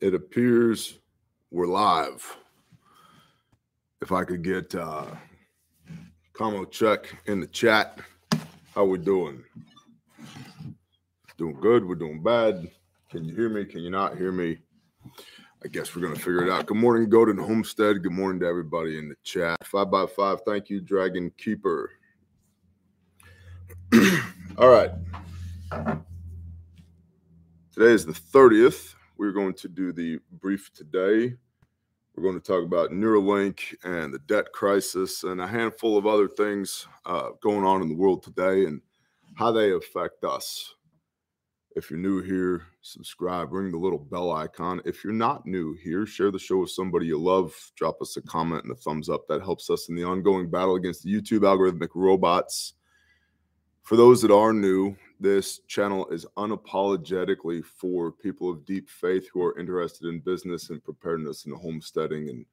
it appears we're live. If I could get uh combo check in the chat. How we doing? Doing good, we're doing bad. Can you hear me? Can you not hear me? I guess we're gonna figure it out. Good morning, Golden Homestead. Good morning to everybody in the chat. Five by five. Thank you, Dragon Keeper. All right. Today is the 30th. We're going to do the brief today. We're going to talk about Neuralink and the debt crisis and a handful of other things uh, going on in the world today and how they affect us. If you're new here, subscribe, ring the little bell icon. If you're not new here, share the show with somebody you love. Drop us a comment and a thumbs up. That helps us in the ongoing battle against the YouTube algorithmic robots. For those that are new, this channel is unapologetically for people of deep faith who are interested in business and preparedness and homesteading and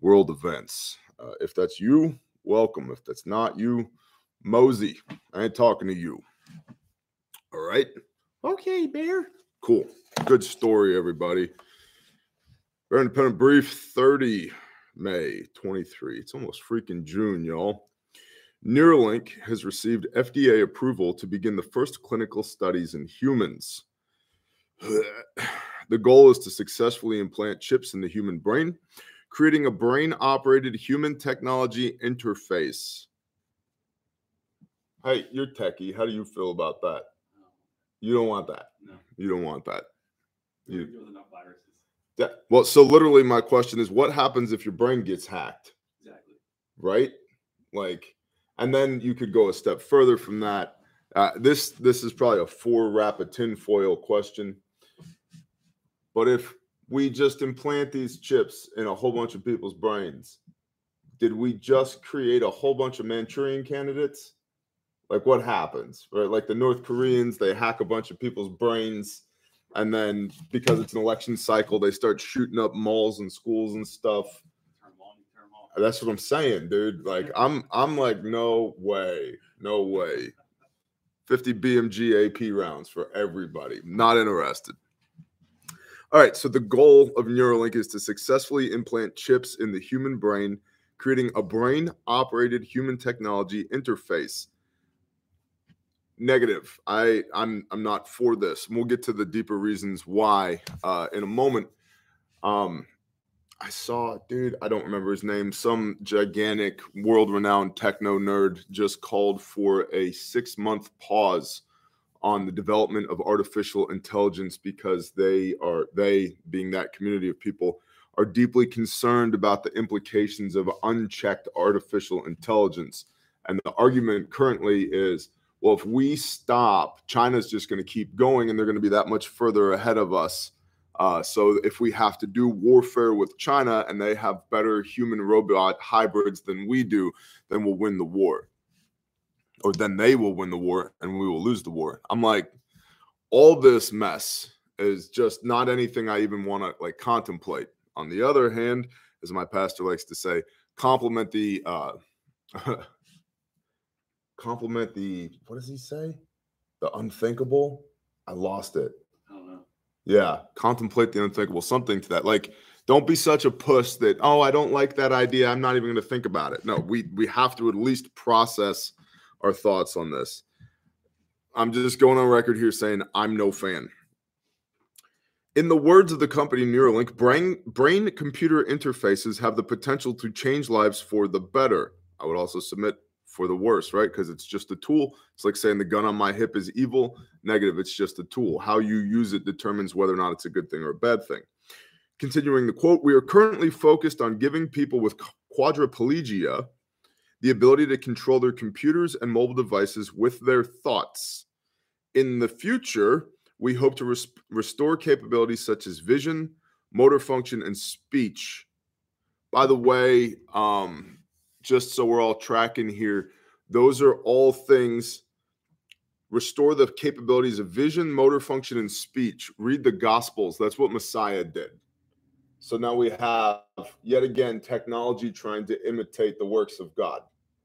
world events. Uh, if that's you, welcome. If that's not you, mosey. I ain't talking to you. All right. Okay, Bear. Cool. Good story, everybody. Bear Independent Brief 30 May 23. It's almost freaking June, y'all. Neuralink has received FDA approval to begin the first clinical studies in humans. the goal is to successfully implant chips in the human brain, creating a brain operated human technology interface. Hey, you're techie. How do you feel about that? You don't want that. No. You don't want that. You enough viruses. that well, so literally, my question is what happens if your brain gets hacked? Exactly. right? Like, and then you could go a step further from that. Uh, this this is probably a four wrap rapid tinfoil question, but if we just implant these chips in a whole bunch of people's brains, did we just create a whole bunch of Manchurian candidates? Like, what happens, right? Like the North Koreans, they hack a bunch of people's brains, and then because it's an election cycle, they start shooting up malls and schools and stuff. Turn them on, you turn them off. That's what I'm saying, dude. Like I'm I'm like no way. No way. 50 BMG AP rounds for everybody. Not interested. All right, so the goal of Neuralink is to successfully implant chips in the human brain, creating a brain operated human technology interface. Negative. I I'm I'm not for this. And we'll get to the deeper reasons why uh in a moment. Um I saw, dude, I don't remember his name. Some gigantic, world renowned techno nerd just called for a six month pause on the development of artificial intelligence because they are, they being that community of people, are deeply concerned about the implications of unchecked artificial intelligence. And the argument currently is well, if we stop, China's just going to keep going and they're going to be that much further ahead of us. Uh, so if we have to do warfare with China and they have better human robot hybrids than we do, then we'll win the war. Or then they will win the war and we will lose the war. I'm like, all this mess is just not anything I even want to like contemplate. On the other hand, as my pastor likes to say, compliment the uh compliment the what does he say? The unthinkable. I lost it. Yeah, contemplate the unthinkable, something to that. Like, don't be such a puss that oh, I don't like that idea. I'm not even going to think about it. No, we we have to at least process our thoughts on this. I'm just going on record here saying I'm no fan. In the words of the company Neuralink, brain brain computer interfaces have the potential to change lives for the better. I would also submit for the worse, right? Because it's just a tool. It's like saying the gun on my hip is evil. Negative, it's just a tool. How you use it determines whether or not it's a good thing or a bad thing. Continuing the quote, we are currently focused on giving people with quadriplegia the ability to control their computers and mobile devices with their thoughts. In the future, we hope to res- restore capabilities such as vision, motor function, and speech. By the way, um, just so we're all tracking here, those are all things restore the capabilities of vision, motor function, and speech. Read the Gospels. That's what Messiah did. So now we have yet again technology trying to imitate the works of God.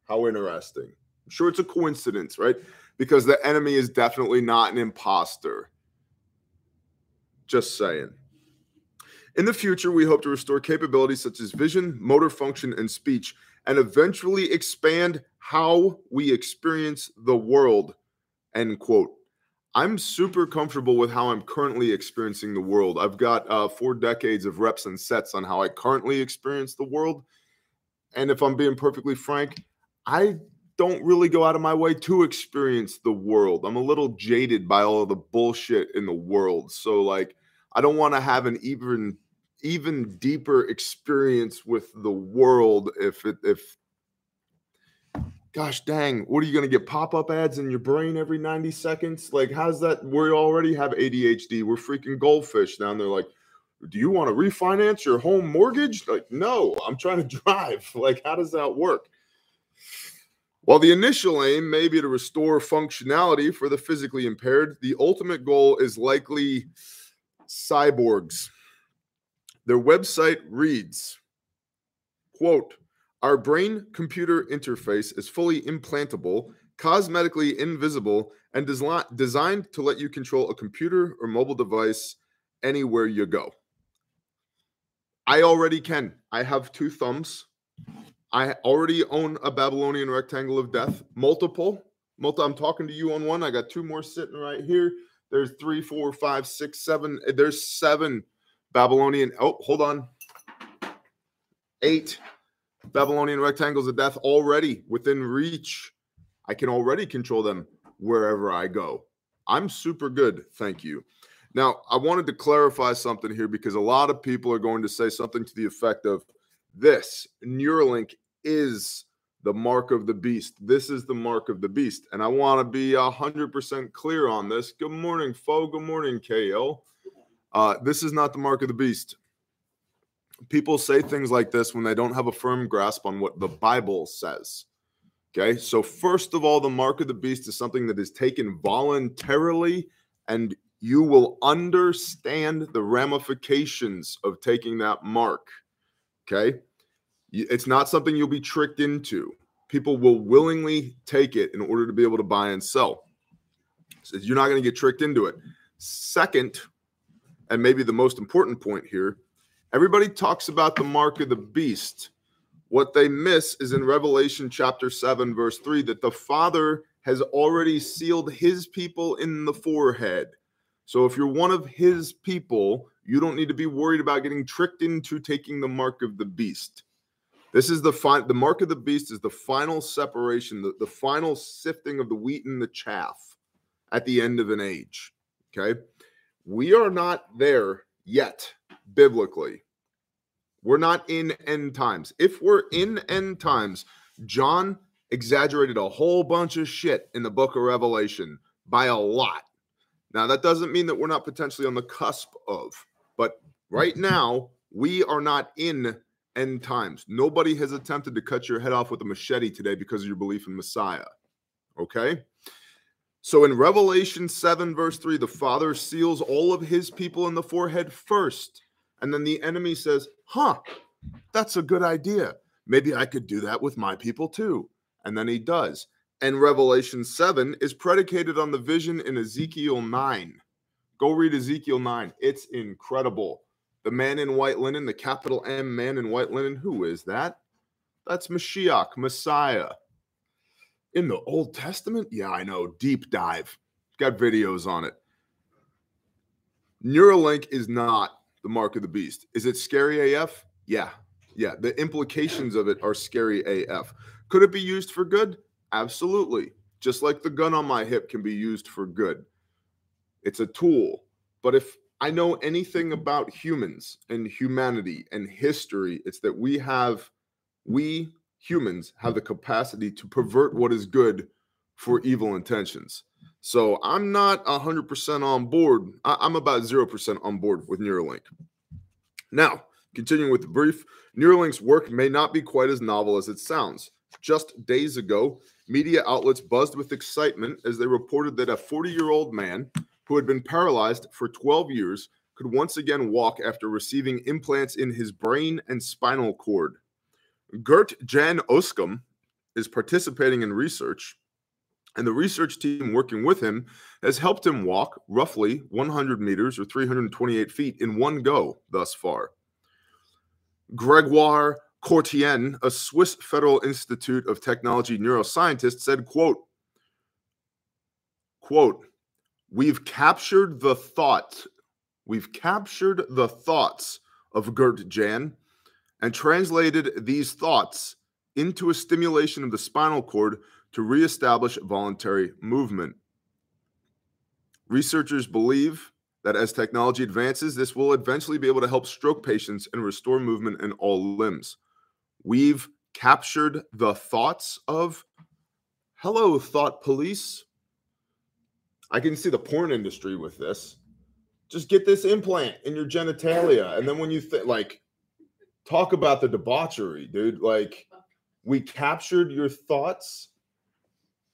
How interesting. I'm sure it's a coincidence, right? Because the enemy is definitely not an imposter. Just saying. In the future, we hope to restore capabilities such as vision, motor function, and speech, and eventually expand how we experience the world. End quote. I'm super comfortable with how I'm currently experiencing the world. I've got uh, four decades of reps and sets on how I currently experience the world. And if I'm being perfectly frank, I don't really go out of my way to experience the world. I'm a little jaded by all the bullshit in the world. So, like, I don't want to have an even even deeper experience with the world if it if gosh dang what are you going to get pop-up ads in your brain every 90 seconds? Like how's that we already have adhd we're freaking goldfish down there like do you want to refinance your home mortgage? Like no i'm trying to drive like how does that work? While the initial aim may be to restore functionality for the physically impaired the ultimate goal is likely cyborgs their website reads quote our brain computer interface is fully implantable, cosmetically invisible, and des- designed to let you control a computer or mobile device anywhere you go. I already can. I have two thumbs. I already own a Babylonian rectangle of death, multiple. Multi, I'm talking to you on one. I got two more sitting right here. There's three, four, five, six, seven. Eh, there's seven Babylonian. Oh, hold on. Eight Babylonian rectangles of death already within reach. I can already control them wherever I go. I'm super good. Thank you. Now, I wanted to clarify something here because a lot of people are going to say something to the effect of this Neuralink is the mark of the beast. This is the mark of the beast. And I want to be 100% clear on this. Good morning, Fo. Good morning, KL. Uh, this is not the mark of the beast people say things like this when they don't have a firm grasp on what the Bible says. Okay. So, first of all, the mark of the beast is something that is taken voluntarily, and you will understand the ramifications of taking that mark. Okay. It's not something you'll be tricked into. People will willingly take it in order to be able to buy and sell. So, you're not going to get tricked into it. Second, and maybe the most important point here Everybody talks about the mark of the beast. What they miss is in Revelation chapter 7, verse 3, that the Father has already sealed his people in the forehead. So if you're one of his people, you don't need to be worried about getting tricked into taking the mark of the beast. This is the final the mark of the beast is the final separation, the, the final sifting of the wheat and the chaff at the end of an age. Okay. We are not there yet biblically. We're not in end times. If we're in end times, John exaggerated a whole bunch of shit in the book of Revelation by a lot. Now, that doesn't mean that we're not potentially on the cusp of, but right now, we are not in end times. Nobody has attempted to cut your head off with a machete today because of your belief in Messiah. Okay? So in Revelation 7, verse 3, the Father seals all of his people in the forehead first. And then the enemy says, huh, that's a good idea. Maybe I could do that with my people too. And then he does. And Revelation 7 is predicated on the vision in Ezekiel 9. Go read Ezekiel 9. It's incredible. The man in white linen, the capital M man in white linen, who is that? That's Mashiach, Messiah. In the Old Testament? Yeah, I know. Deep dive. Got videos on it. Neuralink is not the mark of the beast. Is it scary AF? Yeah. Yeah. The implications of it are scary AF. Could it be used for good? Absolutely. Just like the gun on my hip can be used for good. It's a tool. But if I know anything about humans and humanity and history, it's that we have, we humans have mm. the capacity to pervert what is good for evil intentions. So I'm not 100% on board. I'm about 0% on board with Neuralink. Now, continuing with the brief, Neuralink's work may not be quite as novel as it sounds. Just days ago, media outlets buzzed with excitement as they reported that a 40 year old man who had been paralyzed for 12 years could once again walk after receiving implants in his brain and spinal cord. Gert Jan Oskam is participating in research And the research team working with him has helped him walk roughly 100 meters or 328 feet in one go thus far. Gregoire Courtine, a Swiss Federal Institute of Technology neuroscientist, said, quote, quote, we've captured the thought, we've captured the thoughts of Gert Jan and translated these thoughts into a stimulation of the spinal cord to reestablish voluntary movement. Researchers believe that as technology advances, this will eventually be able to help stroke patients and restore movement in all limbs. We've captured the thoughts of, hello, thought police. I can see the porn industry with this. Just get this implant in your genitalia. And then when you think, like, talk about the debauchery, dude. Like, we captured your thoughts.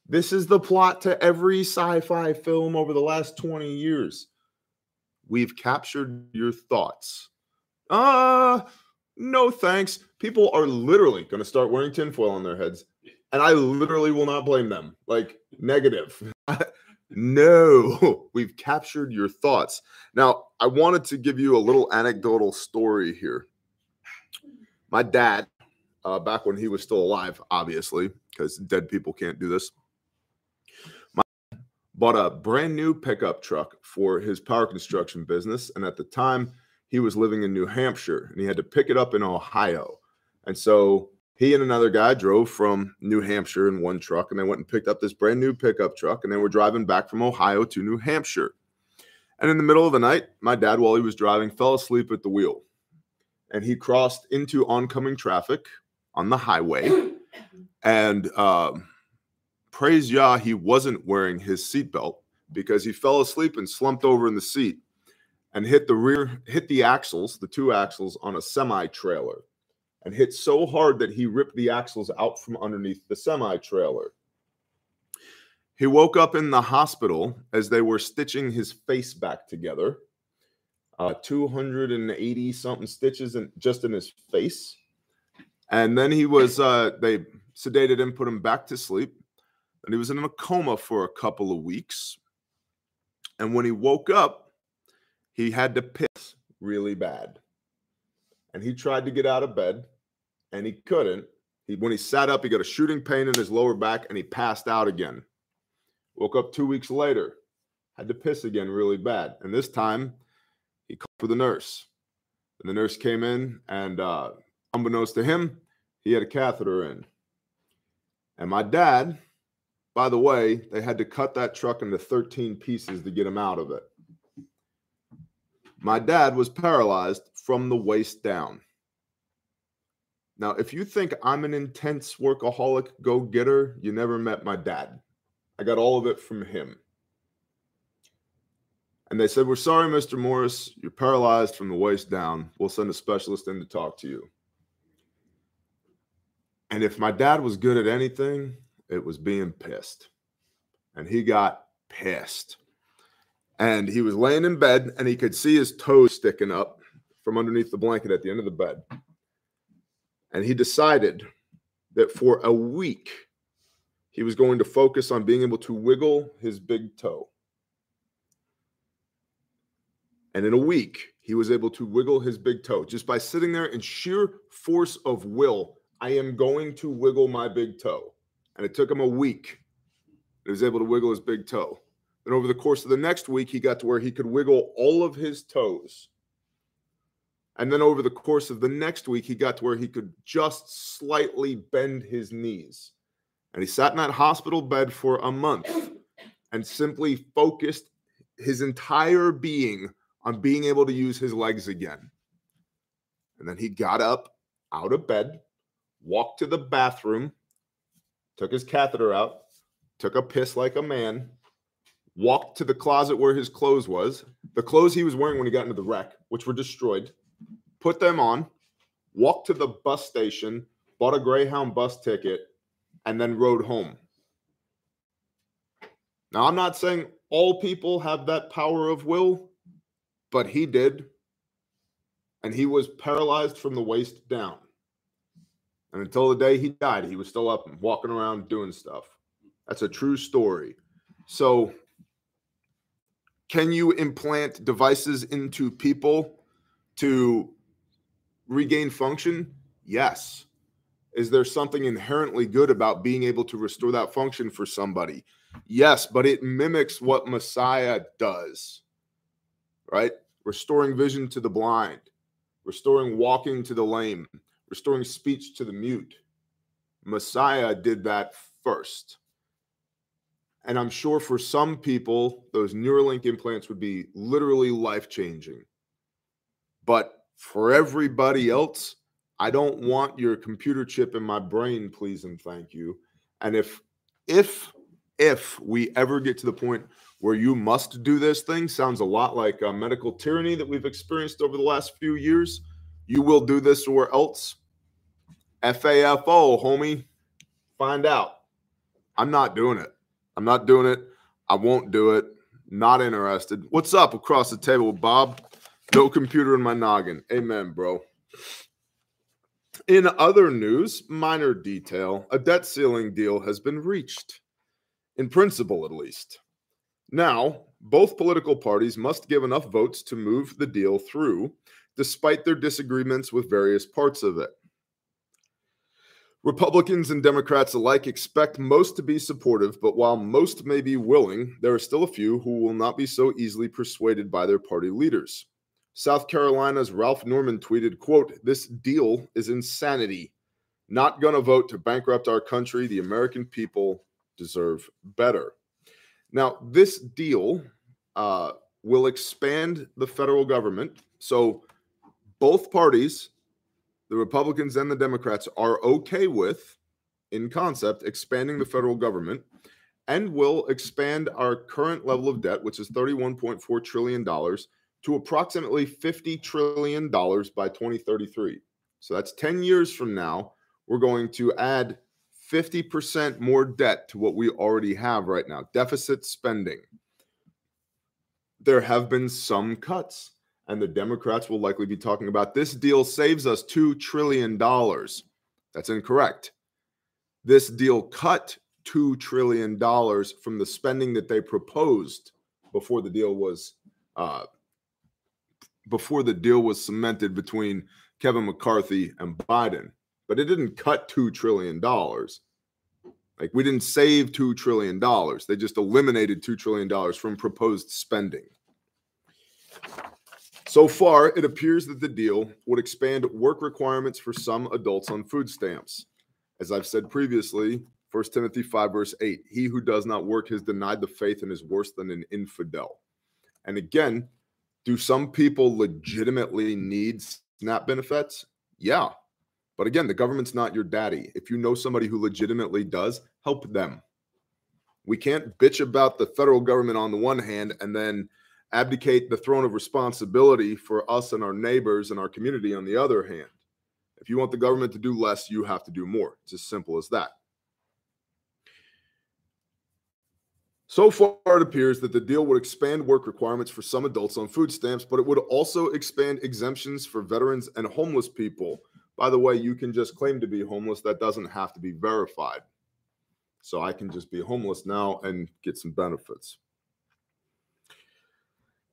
This is the plot to every sci fi film over the last 20 years. We've captured your thoughts. Uh, no thanks. People are literally going to start wearing tinfoil on their heads. And I literally will not blame them. Like, negative. no, we've captured your thoughts. Now, I wanted to give you a little anecdotal story here. My dad, uh, back when he was still alive, obviously, because dead people can't do this, my bought a brand new pickup truck for his power construction business. And at the time, he was living in New Hampshire and he had to pick it up in Ohio. And so he and another guy drove from New Hampshire in one truck and they went and picked up this brand new pickup truck and they were driving back from Ohio to New Hampshire. And in the middle of the night, my dad, while he was driving, fell asleep at the wheel and he crossed into oncoming traffic on the highway. And um, praise Yah, he wasn't wearing his seatbelt because he fell asleep and slumped over in the seat and hit the rear, hit the axles, the two axles on a semi trailer, and hit so hard that he ripped the axles out from underneath the semi trailer. He woke up in the hospital as they were stitching his face back together uh, 280 something stitches in just in his face. And then he was, uh, they sedated him, put him back to sleep. And he was in a coma for a couple of weeks. And when he woke up, he had to piss really bad. And he tried to get out of bed and he couldn't. He, when he sat up, he got a shooting pain in his lower back and he passed out again. Woke up two weeks later, had to piss again really bad. And this time, for the nurse. And the nurse came in, and uh, unbeknownst to him, he had a catheter in. And my dad, by the way, they had to cut that truck into 13 pieces to get him out of it. My dad was paralyzed from the waist down. Now, if you think I'm an intense workaholic go getter, you never met my dad. I got all of it from him. And they said, We're sorry, Mr. Morris. You're paralyzed from the waist down. We'll send a specialist in to talk to you. And if my dad was good at anything, it was being pissed. And he got pissed. And he was laying in bed and he could see his toes sticking up from underneath the blanket at the end of the bed. And he decided that for a week, he was going to focus on being able to wiggle his big toe. And in a week, he was able to wiggle his big toe just by sitting there in sheer force of will. I am going to wiggle my big toe. And it took him a week. He was able to wiggle his big toe. And over the course of the next week, he got to where he could wiggle all of his toes. And then over the course of the next week, he got to where he could just slightly bend his knees. And he sat in that hospital bed for a month and simply focused his entire being on being able to use his legs again. And then he got up out of bed, walked to the bathroom, took his catheter out, took a piss like a man, walked to the closet where his clothes was, the clothes he was wearing when he got into the wreck, which were destroyed, put them on, walked to the bus station, bought a Greyhound bus ticket, and then rode home. Now, I'm not saying all people have that power of will, but he did. And he was paralyzed from the waist down. And until the day he died, he was still up and walking around doing stuff. That's a true story. So, can you implant devices into people to regain function? Yes. Is there something inherently good about being able to restore that function for somebody? Yes, but it mimics what Messiah does, right? Restoring vision to the blind, restoring walking to the lame, restoring speech to the mute. Messiah did that first. And I'm sure for some people, those Neuralink implants would be literally life changing. But for everybody else, I don't want your computer chip in my brain, please and thank you. And if, if, if we ever get to the point where you must do this thing, sounds a lot like medical tyranny that we've experienced over the last few years. You will do this or else. FAFO, homie, find out. I'm not doing it. I'm not doing it. I won't do it. Not interested. What's up across the table, Bob? No computer in my noggin. Amen, bro. In other news, minor detail a debt ceiling deal has been reached, in principle at least. Now, both political parties must give enough votes to move the deal through, despite their disagreements with various parts of it. Republicans and Democrats alike expect most to be supportive, but while most may be willing, there are still a few who will not be so easily persuaded by their party leaders. South Carolina's Ralph Norman tweeted, quote, "This deal is insanity. Not going to vote to bankrupt our country. The American people deserve better." Now, this deal uh, will expand the federal government. So both parties the Republicans and the Democrats are okay with, in concept, expanding the federal government and will expand our current level of debt, which is $31.4 trillion, to approximately $50 trillion by 2033. So that's 10 years from now. We're going to add 50% more debt to what we already have right now deficit spending. There have been some cuts and the Democrats will likely be talking about this deal saves us $2 trillion. That's incorrect. This deal cut $2 trillion from the spending that they proposed before the deal was uh, before the deal was cemented between Kevin McCarthy and Biden. But it didn't cut $2 trillion. Like we didn't save $2 trillion. They just eliminated $2 trillion from proposed spending. So far, it appears that the deal would expand work requirements for some adults on food stamps. As I've said previously, 1 Timothy 5, verse 8 He who does not work has denied the faith and is worse than an infidel. And again, do some people legitimately need SNAP benefits? Yeah. But again, the government's not your daddy. If you know somebody who legitimately does, help them. We can't bitch about the federal government on the one hand and then abdicate the throne of responsibility for us and our neighbors and our community on the other hand. If you want the government to do less, you have to do more. It's as simple as that. So far, it appears that the deal would expand work requirements for some adults on food stamps, but it would also expand exemptions for veterans and homeless people. By the way, you can just claim to be homeless, that doesn't have to be verified. So I can just be homeless now and get some benefits.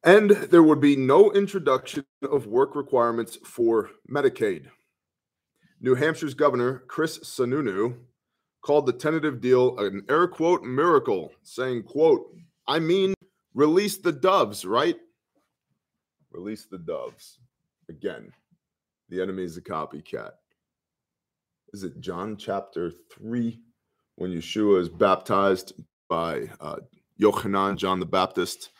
And there would be no introduction of work requirements for Medicaid. New Hampshire's governor, Chris Sununu, called the tentative deal an air quote miracle, saying, quote, I mean, release the doves, right? Release the doves. Again, the enemy is a copycat. Is it John chapter 3 when Yeshua is baptized by uh, Yochanan, John the Baptist?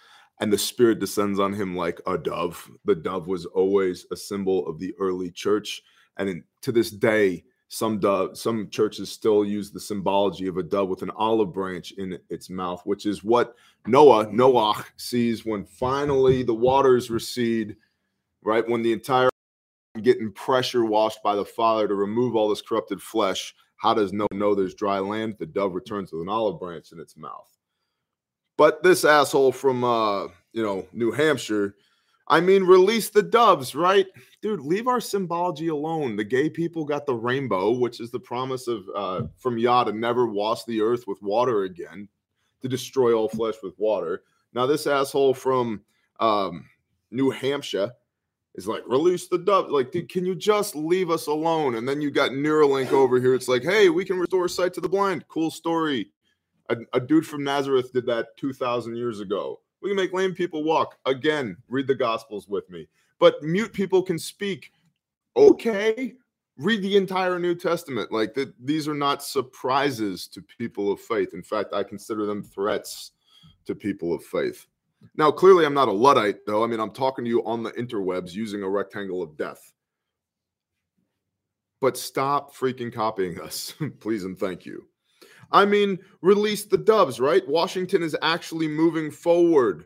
and the spirit descends on him like a dove. The dove was always a symbol of the early church, and in, to this day, some dove, some churches still use the symbology of a dove with an olive branch in its mouth, which is what Noah Noah sees when finally the waters recede, right when the entire getting pressure washed by the Father to remove all this corrupted flesh. How does Noah know there's dry land? The dove returns with an olive branch in its mouth. But this asshole from uh, you know New Hampshire I mean, release the doves, right? Dude, leave our symbology alone. The gay people got the rainbow, which is the promise of uh, from Yah to never wash the earth with water again, to destroy all flesh with water. Now, this asshole from um, New Hampshire is like, release the dove. Like, dude, can you just leave us alone? And then you got Neuralink over here. It's like, hey, we can restore sight to the blind. Cool story. A, a dude from Nazareth did that 2,000 years ago. We can make lame people walk. Again, read the Gospels with me. But mute people can speak. Okay, read the entire New Testament. Like that, these are not surprises to people of faith. In fact, I consider them threats to people of faith. Now, clearly, I'm not a Luddite, though. I mean, I'm talking to you on the interwebs using a rectangle of death. But stop freaking copying us, please and thank you. I mean, release the doves, right? Washington is actually moving forward.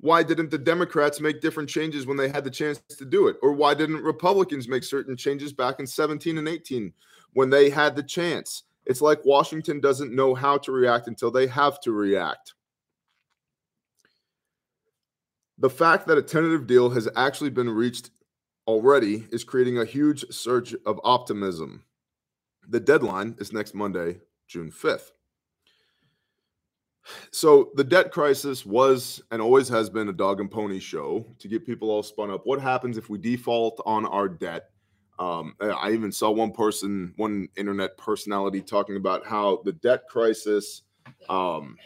Why didn't the Democrats make different changes when they had the chance to do it? Or why didn't Republicans make certain changes back in 17 and 18 when they had the chance? It's like Washington doesn't know how to react until they have to react. The fact that a tentative deal has actually been reached already is creating a huge surge of optimism. The deadline is next Monday, June 5th. So the debt crisis was and always has been a dog and pony show to get people all spun up. What happens if we default on our debt? Um, I even saw one person, one internet personality, talking about how the debt crisis, um,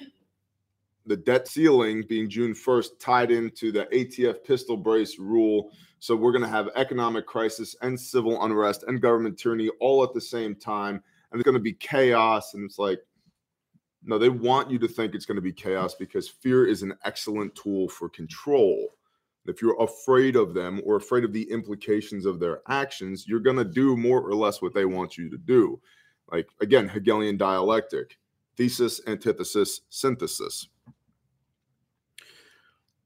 the debt ceiling being June 1st, tied into the ATF pistol brace rule. So we're going to have economic crisis and civil unrest and government tyranny all at the same time and it's going to be chaos. And it's like, no, they want you to think it's going to be chaos because fear is an excellent tool for control. If you're afraid of them or afraid of the implications of their actions, you're going to do more or less what they want you to do. Like, again, Hegelian dialectic thesis, antithesis, synthesis.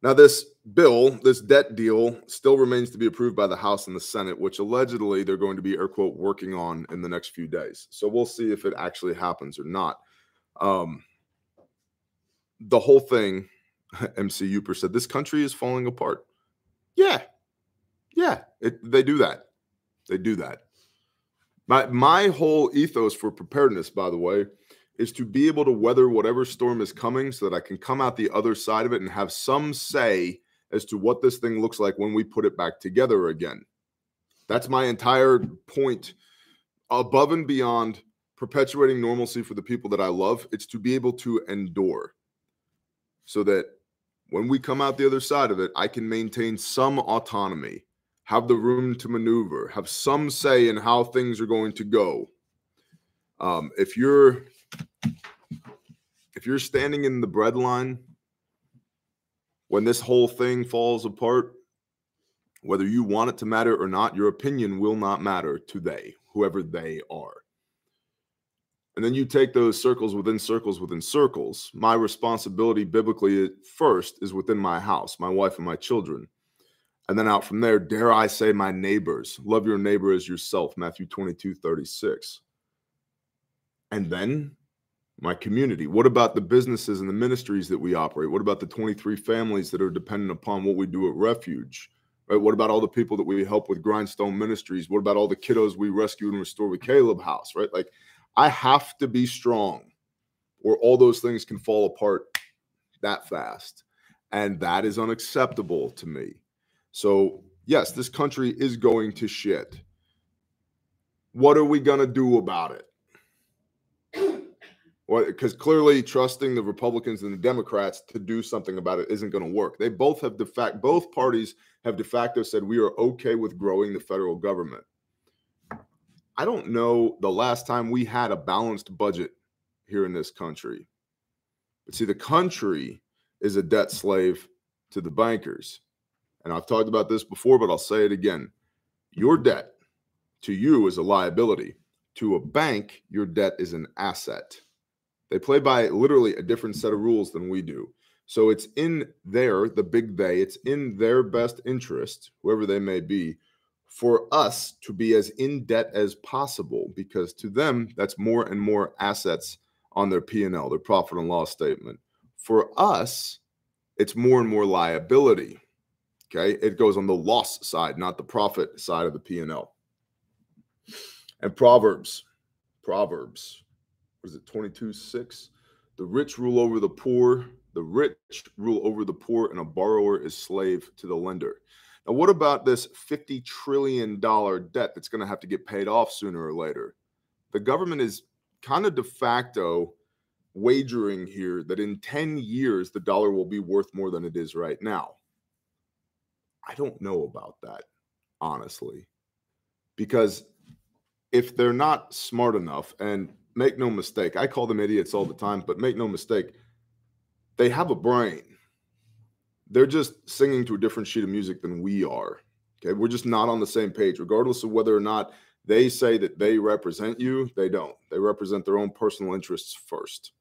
Now, this bill, this debt deal, still remains to be approved by the House and the Senate, which allegedly they're going to be, air quote, working on in the next few days. So we'll see if it actually happens or not. Um, the whole thing, MC Uper said, this country is falling apart. Yeah. Yeah. It, they do that. They do that. My, my whole ethos for preparedness, by the way, is to be able to weather whatever storm is coming so that I can come out the other side of it and have some say as to what this thing looks like when we put it back together again. That's my entire point above and beyond perpetuating normalcy for the people that I love. It's to be able to endure so that when we come out the other side of it, I can maintain some autonomy, have the room to maneuver, have some say in how things are going to go. Um, if you're if you're standing in the bread line when this whole thing falls apart, whether you want it to matter or not, your opinion will not matter to they, whoever they are. And then you take those circles within circles within circles. My responsibility biblically first is within my house, my wife and my children. And then out from there, dare I say, my neighbors. Love your neighbor as yourself, Matthew 22, 36. And then my community? What about the businesses and the ministries that we operate? What about the 23 families that are dependent upon what we do at Refuge? Right? What about all the people that we help with Grindstone Ministries? What about all the kiddos we rescue and restore with Caleb House? Right? Like, I have to be strong, or all those things can fall apart that fast, and that is unacceptable to me. So, yes, this country is going to shit. What are we going to do about it? Because clearly trusting the Republicans and the Democrats to do something about it isn't going to work. They both have de facto, both parties have de facto said we are okay with growing the federal government. I don't know the last time we had a balanced budget here in this country. But see, the country is a debt slave to the bankers. And I've talked about this before, but I'll say it again. Your debt to you is a liability. To a bank, your debt is an asset. They play by literally a different set of rules than we do. So it's in their, the big they, it's in their best interest, whoever they may be, for us to be as in debt as possible because to them that's more and more assets on their P&L, their profit and loss statement. For us, it's more and more liability. Okay, it goes on the loss side, not the profit side of the P&L. And Proverbs, Proverbs, what is it, 22 6? The rich rule over the poor, the rich rule over the poor, and a borrower is slave to the lender. Now, what about this $50 trillion debt that's going to have to get paid off sooner or later? The government is kind of de facto wagering here that in 10 years, the dollar will be worth more than it is right now. I don't know about that, honestly, because if they're not smart enough, and make no mistake, I call them idiots all the time, but make no mistake, they have a brain they're just singing to a different sheet of music than we are. Okay. We're just not on the same page, regardless of whether or not they say that they represent you. They don't. They represent their own personal interests first,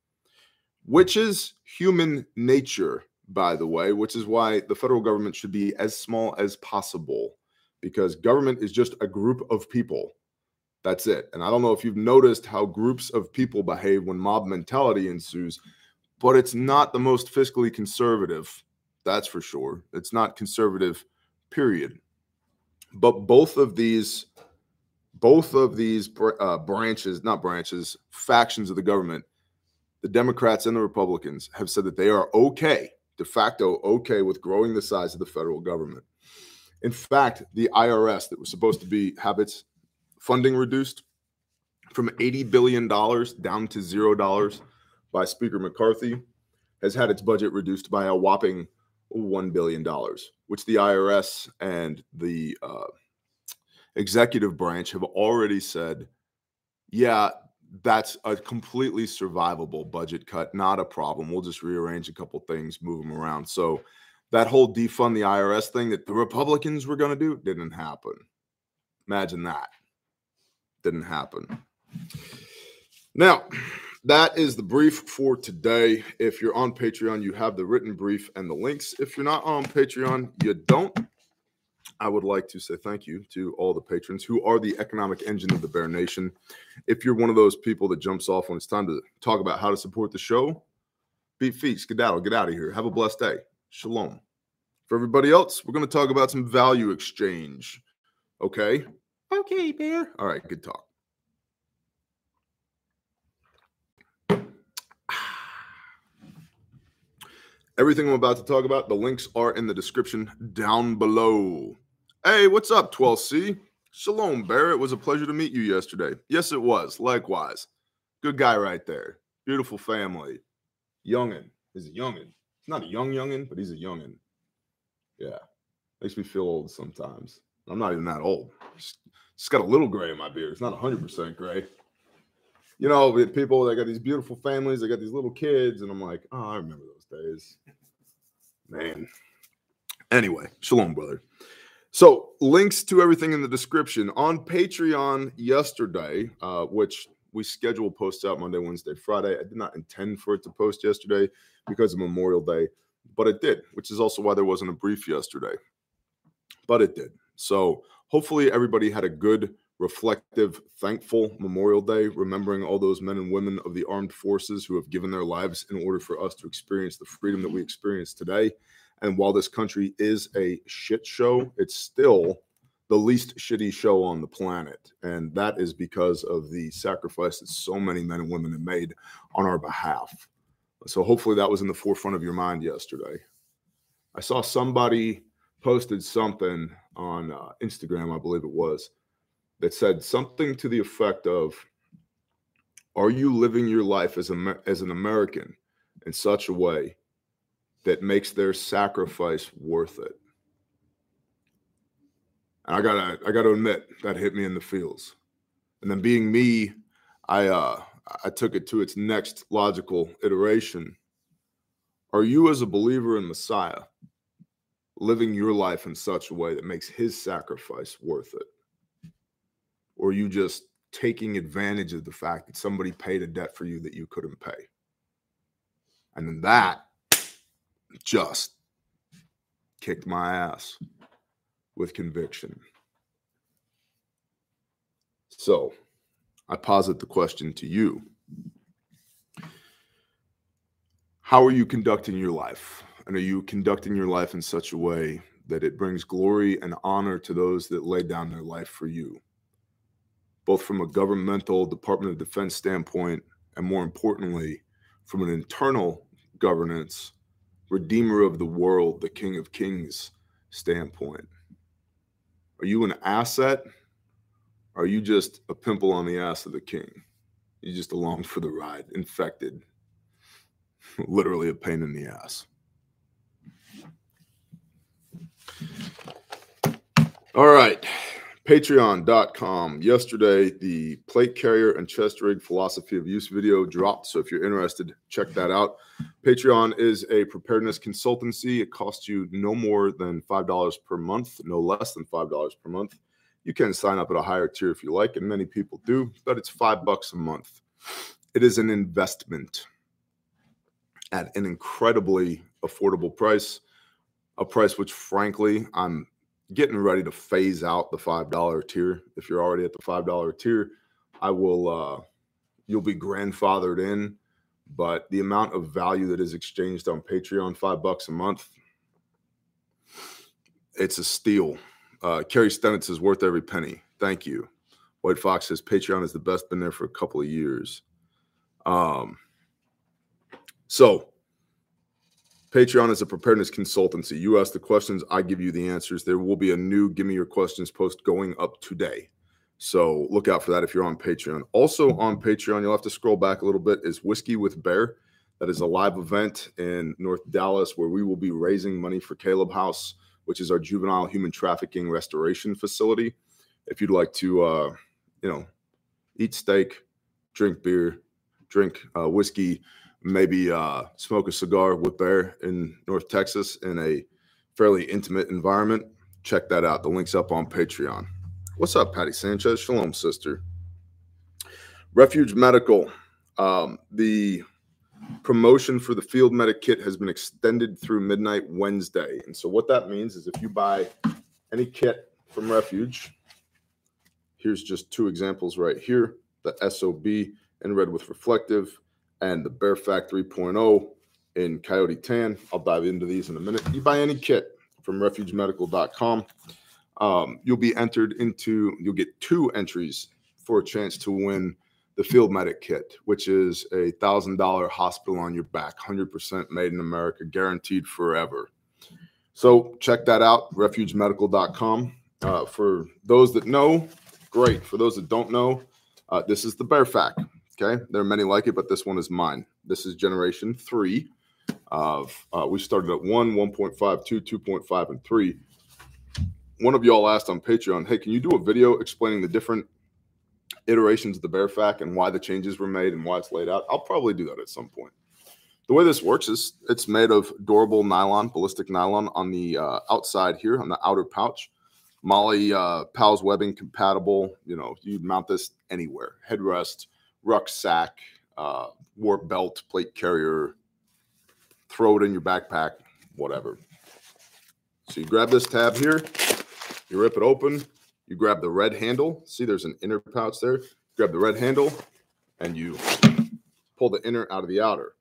which is human nature, by the way, which is why the federal government should be as small as possible because government is just a group of people. That's it. And I don't know if you've noticed how groups of people behave when mob mentality ensues, but it's not the most fiscally conservative that's for sure. It's not conservative, period. But both of these, both of these uh, branches, not branches, factions of the government, the Democrats and the Republicans have said that they are okay, de facto okay, with growing the size of the federal government. In fact, the IRS that was supposed to be have its funding reduced from $80 billion down to zero dollars by Speaker McCarthy has had its budget reduced by a whopping $1 billion, which the IRS and the uh, executive branch have already said, yeah, that's a completely survivable budget cut, not a problem. We'll just rearrange a couple things, move them around. So that whole defund the IRS thing that the Republicans were going to do didn't happen. Imagine that. Didn't happen. Now, that is the brief for today. If you're on Patreon, you have the written brief and the links. If you're not on Patreon, you don't. I would like to say thank you to all the patrons who are the economic engine of the Bear Nation. If you're one of those people that jumps off when it's time to talk about how to support the show, beat feet, skedaddle, get out of here. Have a blessed day. Shalom. For everybody else, we're going to talk about some value exchange. Okay? Okay, Bear. All right, good talk. Everything I'm about to talk about, the links are in the description down below. Hey, what's up, 12C? Shalom, Bear. It was a pleasure to meet you yesterday. Yes, it was. Likewise. Good guy right there. Beautiful family. Youngin. He's a youngin. He's not a young youngin, but he's a youngin. Yeah. Makes me feel old sometimes. I'm not even that old. Just, just got a little gray in my beard. It's not 100% gray. You know, people, they got these beautiful families, they got these little kids, and I'm like, oh, I remember those days. Man. Anyway, shalom, brother. So, links to everything in the description on Patreon yesterday, uh, which we schedule posts out Monday, Wednesday, Friday. I did not intend for it to post yesterday because of Memorial Day, but it did, which is also why there wasn't a brief yesterday. But it did. So, hopefully, everybody had a good, reflective, thankful Memorial Day, remembering all those men and women of the armed forces who have given their lives in order for us to experience the freedom that we mm-hmm. experience today. And while this country is a shit show, it's still the least shitty show on the planet. And that is because of the sacrifice that so many men and women have made on our behalf. So hopefully that was in the forefront of your mind yesterday. I saw somebody posted something on uh, Instagram, I believe it was, that said something to the effect of Are you living your life as, a, as an American in such a way that makes their sacrifice worth it? And I gotta, I gotta admit that hit me in the feels. And then being me, I, uh, I took it to its next logical iteration. Are you, as a believer in Messiah, living your life in such a way that makes his sacrifice worth it? or you just taking advantage of the fact that somebody paid a debt for you that you couldn't pay. And then that just kicked my ass with conviction. So I posit the question to you How are you conducting your life? And are you conducting your life in such a way that it brings glory and honor to those that lay down their life for you, both from a governmental Department of Defense standpoint, and more importantly, from an internal governance, Redeemer of the world, the King of Kings standpoint. Are you an asset? Are you just a pimple on the ass of the king? You just along for the ride, infected, literally a pain in the ass. All right. Patreon.com. Yesterday, the plate carrier and chest rig philosophy of use video dropped. So if you're interested, check that out. Patreon is a preparedness consultancy. It costs you no more than $5 per month, no less than $5 per month. You can sign up at a higher tier if you like, and many people do, but it's five bucks a month. It is an investment at an incredibly affordable price, a price which, frankly, I'm getting ready to phase out the five dollar tier. If you're already at the five dollar tier, I will. Uh, you'll be grandfathered in, but the amount of value that is exchanged on Patreon, five bucks a month, it's a steal. Uh, Carrie Stenitz is worth every penny. Thank you. White Fox says Patreon is the best. Been there for a couple of years. Um, so Patreon is a preparedness consultancy. You ask the questions, I give you the answers. There will be a new Give Me Your Questions post going up today. So look out for that if you're on Patreon. Also on Patreon, you'll have to scroll back a little bit, is Whiskey with Bear. That is a live event in North Dallas where we will be raising money for Caleb House, which is our juvenile human trafficking restoration facility. If you'd like to, uh, you know, eat steak, drink beer, drink uh, whiskey, maybe uh, smoke a cigar with Bear in North Texas in a fairly intimate environment, check that out. The link's up on Patreon. What's up, Patty Sanchez? Shalom, sister. Refuge Medical. Um, the promotion for the field medic kit has been extended through midnight Wednesday. And so, what that means is if you buy any kit from Refuge, here's just two examples right here the SOB in red with reflective and the BearFAK 3.0 in Coyote Tan. I'll dive into these in a minute. You buy any kit from refugemedical.com, um, you'll be entered into, you'll get two entries for a chance to win the Field Medic Kit, which is a thousand dollar hospital on your back, 100% made in America, guaranteed forever. So check that out, refugemedical.com. Uh, for those that know, great. For those that don't know, uh, this is the BearFAK. Okay, there are many like it, but this one is mine. This is generation three. Of uh, we started at one, 1.5, 2, 2.5, and three. One of y'all asked on Patreon, "Hey, can you do a video explaining the different iterations of the BearFAK and why the changes were made and why it's laid out?" I'll probably do that at some point. The way this works is it's made of durable nylon, ballistic nylon on the uh, outside here on the outer pouch. MOLLE uh, PALS webbing compatible. You know, you'd mount this anywhere. Headrest rucksack, uh, war belt, plate carrier, throw it in your backpack, whatever. So you grab this tab here, you rip it open, you grab the red handle. See, there's an inner pouch there. Grab the red handle and you pull the inner out of the outer.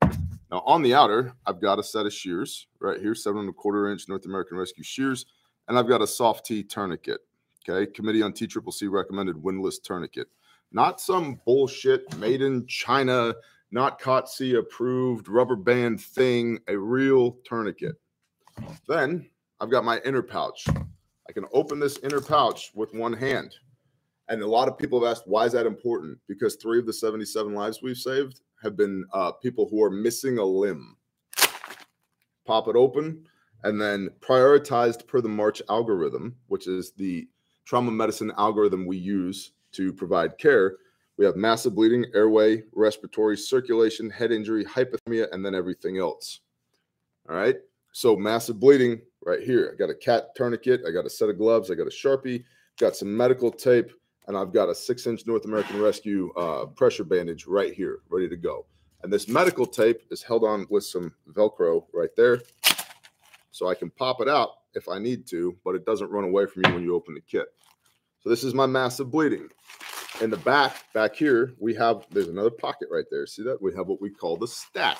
Now on the outer, I've got a set of shears right here, seven and a quarter inch North American Rescue shears, and I've got a soft T tourniquet. Okay, Committee on T Triple C recommended windlass tourniquet not some bullshit made in China, not COTC approved rubber band thing, a real tourniquet. Then I've got my inner pouch. I can open this inner pouch with one hand. And a lot of people have asked, why is that important? Because three of the 77 lives we've saved have been uh, people who are missing a limb. Pop it open and then prioritized per the March algorithm, which is the trauma medicine algorithm we use to provide care. We have massive bleeding, airway, respiratory, circulation, head injury, hypothermia, and then everything else. All right. So massive bleeding right here. I got a cat tourniquet. I got a set of gloves. I got a Sharpie, got some medical tape, and I've got a six inch North American Rescue uh, pressure bandage right here, ready to go. And this medical tape is held on with some Velcro right there. So I can pop it out if I need to, but it doesn't run away from you when you open the kit. So this is my massive bleeding. In the back, back here, we have, there's another pocket right there. See that? We have what we call the stack.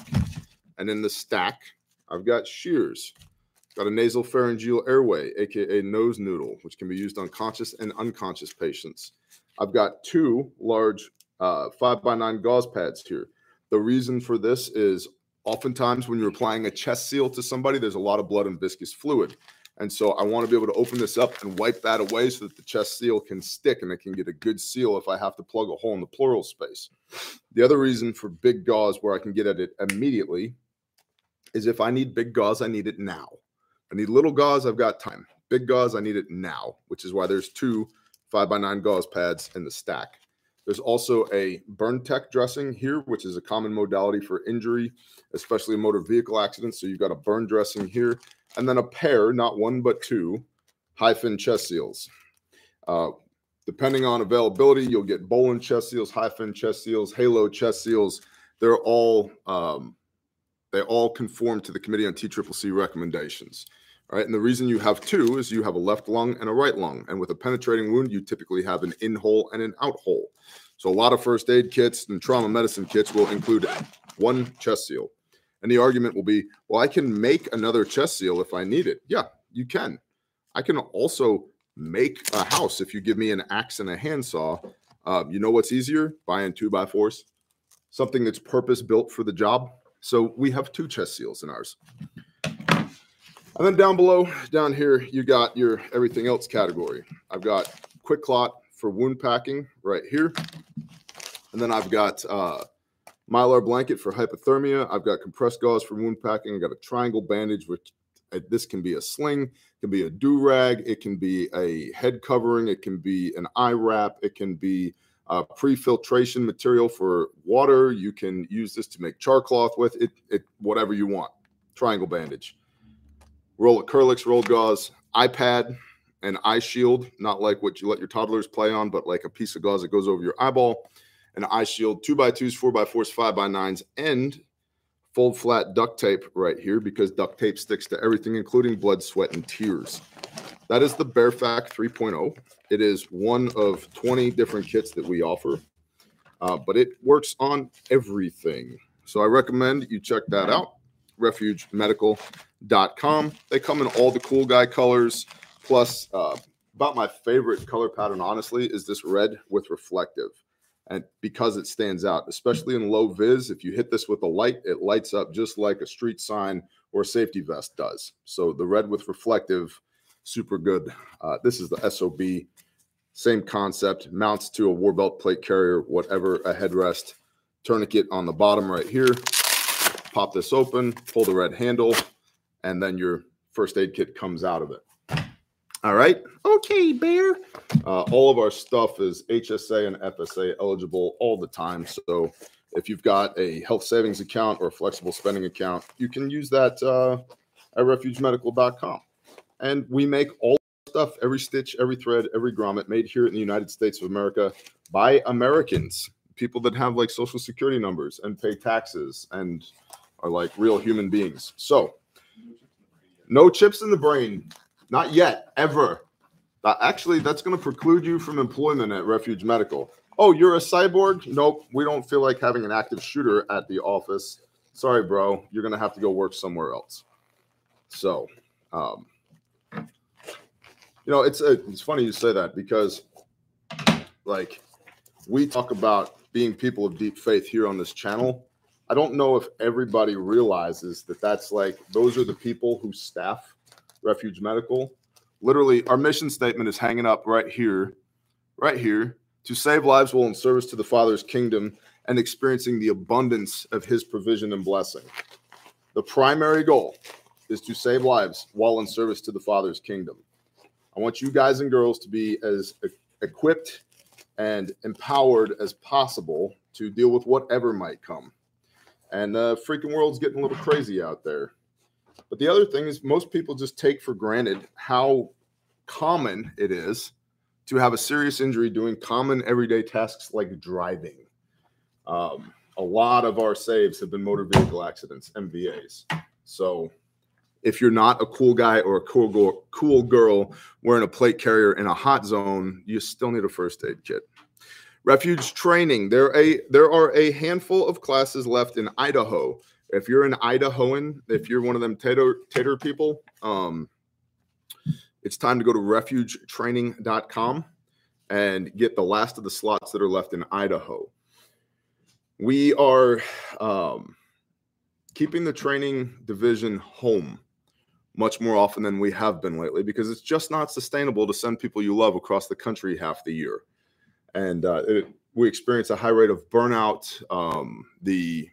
And in the stack, I've got shears. Got a nasopharyngeal airway, aka nose noodle, which can be used on conscious and unconscious patients. I've got two large uh, five by nine gauze pads here. The reason for this is oftentimes when you're applying a chest seal to somebody, there's a lot of blood and viscous fluid. And so I want to be able to open this up and wipe that away so that the chest seal can stick and it can get a good seal if I have to plug a hole in the pleural space. The other reason for big gauze where I can get at it immediately is if I need big gauze, I need it now. I need little gauze, I've got time. Big gauze, I need it now, which is why there's two five by nine gauze pads in the stack. There's also a BurnTec dressing here, which is a common modality for injury, especially motor vehicle accidents. So you've got a burn dressing here, and then a pair, not one but two HyFin chest seals. Uh, depending on availability, you'll get Bolin chest seals, HyFin chest seals, Halo chest seals. They're all um, they all conform to the Committee on TCCC recommendations. All right. And the reason you have two is you have a left lung and a right lung. And with a penetrating wound, you typically have an in hole and an out hole. So a lot of first aid kits and trauma medicine kits will include one chest seal. And the argument will be, well, I can make another chest seal if I need it. Yeah, you can. I can also make a house if you give me an axe and a handsaw. Uh, you know what's easier? Buying two by fours, something that's purpose built for the job. So we have two chest seals in ours. And then down below, down here, you got your everything else category. I've got QuikClot for wound packing right here. And then I've got uh, mylar blanket for hypothermia. I've got compressed gauze for wound packing. I've got a triangle bandage, which uh, this can be a sling, can be a do rag, it can be a head covering, it can be an eye wrap, it can be uh, pre-filtration material for water. You can use this to make char cloth with it, it whatever you want. Triangle bandage roll acrylics, roll gauze, iPad, and eye shield, not like what you let your toddlers play on, but like a piece of gauze that goes over your eyeball, an eye shield, two by twos, four by fours, five by nines, and fold flat duct tape right here because duct tape sticks to everything, including blood, sweat, and tears. That is the BearFAK 3.0. It is one of 20 different kits that we offer, uh, but it works on everything. So I recommend you check that out. Refuge Medical com. They come in all the cool guy colors. Plus, uh, about my favorite color pattern, honestly, is this red with reflective. And because it stands out, especially in low vis, if you hit this with a light, it lights up just like a street sign or safety vest does. So the red with reflective, super good. Uh, this is the SOB, same concept, mounts to a war belt plate carrier, whatever, a headrest, tourniquet on the bottom right here. Pop this open, pull the red handle, and then your first aid kit comes out of it. All right. Okay, Bear. Uh, all of our stuff is HSA and FSA eligible all the time. So if you've got a health savings account or a flexible spending account, you can use that uh, at refugemedical.com. And we make all stuff, every stitch, every thread, every grommet made here in the United States of America by Americans, people that have like social security numbers and pay taxes and are like real human beings. So no chips in the brain. Not yet, ever. Uh, actually, that's going to preclude you from employment at Refuge Medical. Oh, you're a cyborg? Nope. We don't feel like having an active shooter at the office. Sorry, bro. You're going to have to go work somewhere else. So, um, you know, it's uh, it's funny you say that because, like, we talk about being people of deep faith here on this channel, I don't know if everybody realizes that that's like those are the people who staff Refuge Medical. Literally, our mission statement is hanging up right here, right here to save lives while in service to the Father's kingdom and experiencing the abundance of his provision and blessing. The primary goal is to save lives while in service to the Father's kingdom. I want you guys and girls to be as equipped and empowered as possible to deal with whatever might come and the freaking world's getting a little crazy out there. But the other thing is, most people just take for granted how common it is to have a serious injury doing common everyday tasks like driving. Um, a lot of our saves have been motor vehicle accidents, MVAs. So if you're not a cool guy or a cool cool girl wearing a plate carrier in a hot zone, you still need a first aid kit. Refuge training. There a there are a handful of classes left in Idaho. if you're an Idahoan, if you're one of them tater tater people, um, it's time to go to refugetraining.com and get the last of the slots that are left in Idaho. We are um, keeping the training division home much more often than we have been lately because it's just not sustainable to send people you love across the country half the year. And uh, it, we experience a high rate of burnout. Um, the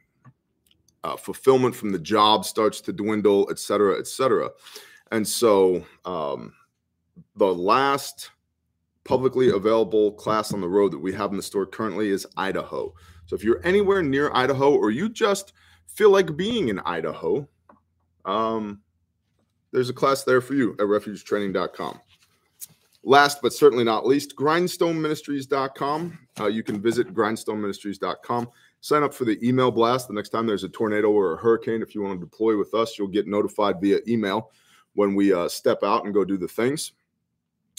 uh, fulfillment from the job starts to dwindle, et cetera, et cetera. And so um, the last publicly available class on the road that we have in the store currently is Idaho. So if you're anywhere near Idaho or you just feel like being in Idaho, um, there's a class there for you at refugetraining.com. Last but certainly not least, grindstoneministries.com. Uh, you can visit grindstoneministries.com. Sign up for the email blast. The next time there's a tornado or a hurricane, if you want to deploy with us, you'll get notified via email when we uh, step out and go do the things.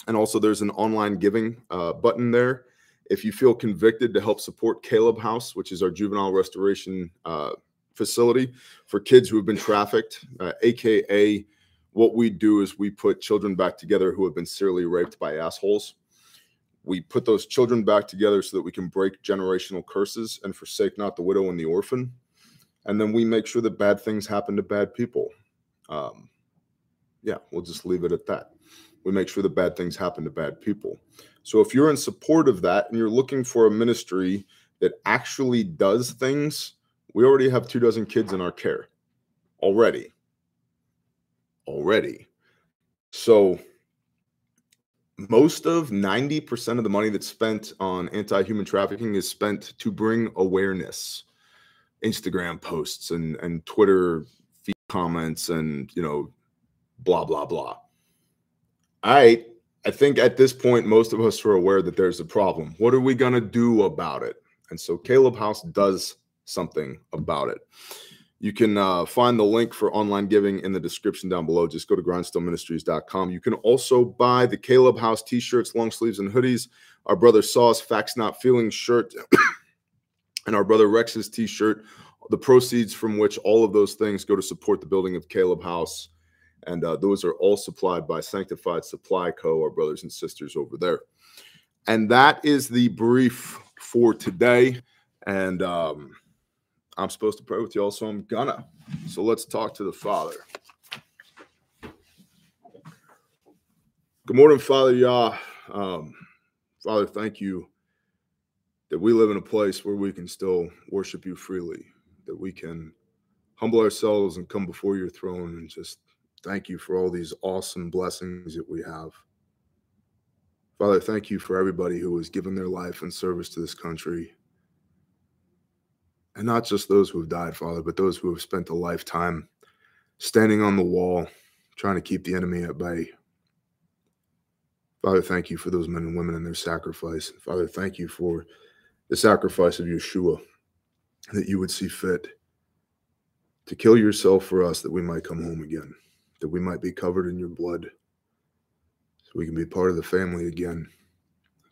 And also, there's an online giving uh, button there. If you feel convicted to help support Caleb House, which is our juvenile restoration uh, facility for kids who have been trafficked, aka uh, what we do is we put children back together who have been serially raped by assholes. We put those children back together so that we can break generational curses and forsake not the widow and the orphan. And then we make sure that bad things happen to bad people. Um, yeah, we'll just leave it at that. We make sure that bad things happen to bad people. So if you're in support of that and you're looking for a ministry that actually does things, we already have two dozen kids in our care already already. So most of 90% of the money that's spent on anti-human trafficking is spent to bring awareness. Instagram posts and and twitter feed comments and you know blah blah blah. I i think at this point most of us are aware that there's a problem. What are we going to do about it? And so caleb house does something about it you can uh, find the link for online giving in the description down below. Just go to grindstoneministries.com. You can also buy the Caleb House t shirts, long sleeves, and hoodies. Our brother Sauce Facts Not Feeling shirt, and our brother Rex's t shirt. The proceeds from which all of those things go to support the building of Caleb House. And uh, those are all supplied by Sanctified Supply Co., our brothers and sisters over there. And that is the brief for today. And, um, I'm supposed to pray with y'all, so I'm gonna. So let's talk to the Father. Good morning, Father Yah. Um, Father, thank you that we live in a place where we can still worship you freely, that we can humble ourselves and come before your throne and just thank you for all these awesome blessings that we have. Father, thank you for everybody who has given their life in service to this country and not just those who have died, Father, but those who have spent a lifetime standing on the wall, trying to keep the enemy at bay. Father, thank you for those men and women and their sacrifice. Father, thank you for the sacrifice of Yeshua that you would see fit to kill yourself for us that we might come home again, that we might be covered in your blood, so we can be part of the family again.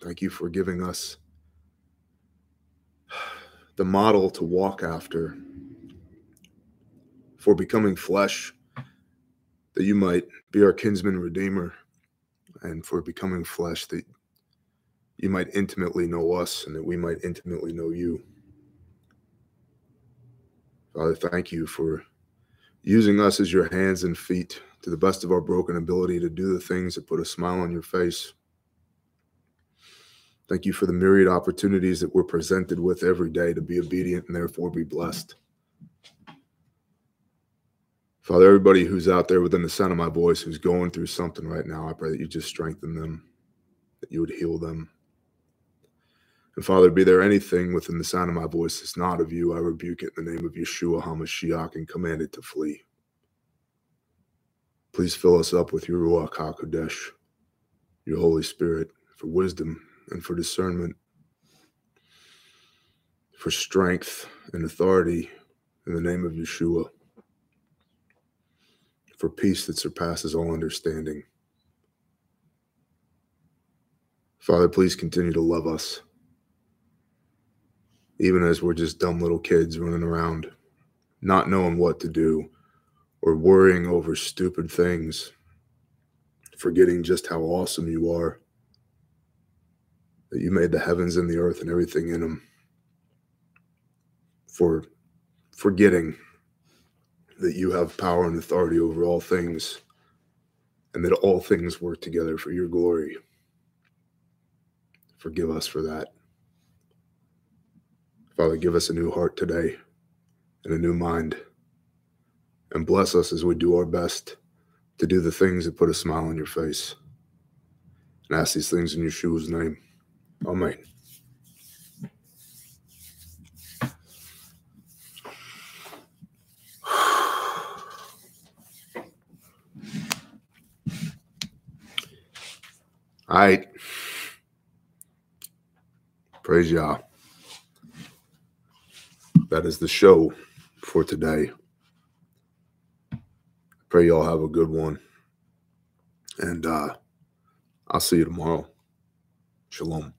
Thank you for giving us the model to walk after for becoming flesh, that you might be our kinsman redeemer, and for becoming flesh, that you might intimately know us and that we might intimately know you. Father, thank you for using us as your hands and feet to the best of our broken ability to do the things that put a smile on your face. Thank you for the myriad opportunities that we're presented with every day to be obedient and therefore be blessed. Father, everybody who's out there within the sound of my voice who's going through something right now, I pray that you just strengthen them, that you would heal them. And Father, be there anything within the sound of my voice that's not of you, I rebuke it in the name of Yeshua HaMashiach and command it to flee. Please fill us up with your Ruach HaKodesh, your Holy Spirit, for wisdom and for discernment, for strength and authority in the name of Yeshua, for peace that surpasses all understanding. Father, please continue to love us, even as we're just dumb little kids running around, not knowing what to do or worrying over stupid things, forgetting just how awesome you are, that you made the heavens and the earth and everything in them, for forgetting that you have power and authority over all things and that all things work together for your glory. Forgive us for that. Father, give us a new heart today and a new mind. And bless us as we do our best to do the things that put a smile on your face. And ask these things in Yeshua's name. Amen. All right. Praise Yah. That is the show for today. Pray y'all have a good one. And uh, I'll see you tomorrow. Shalom.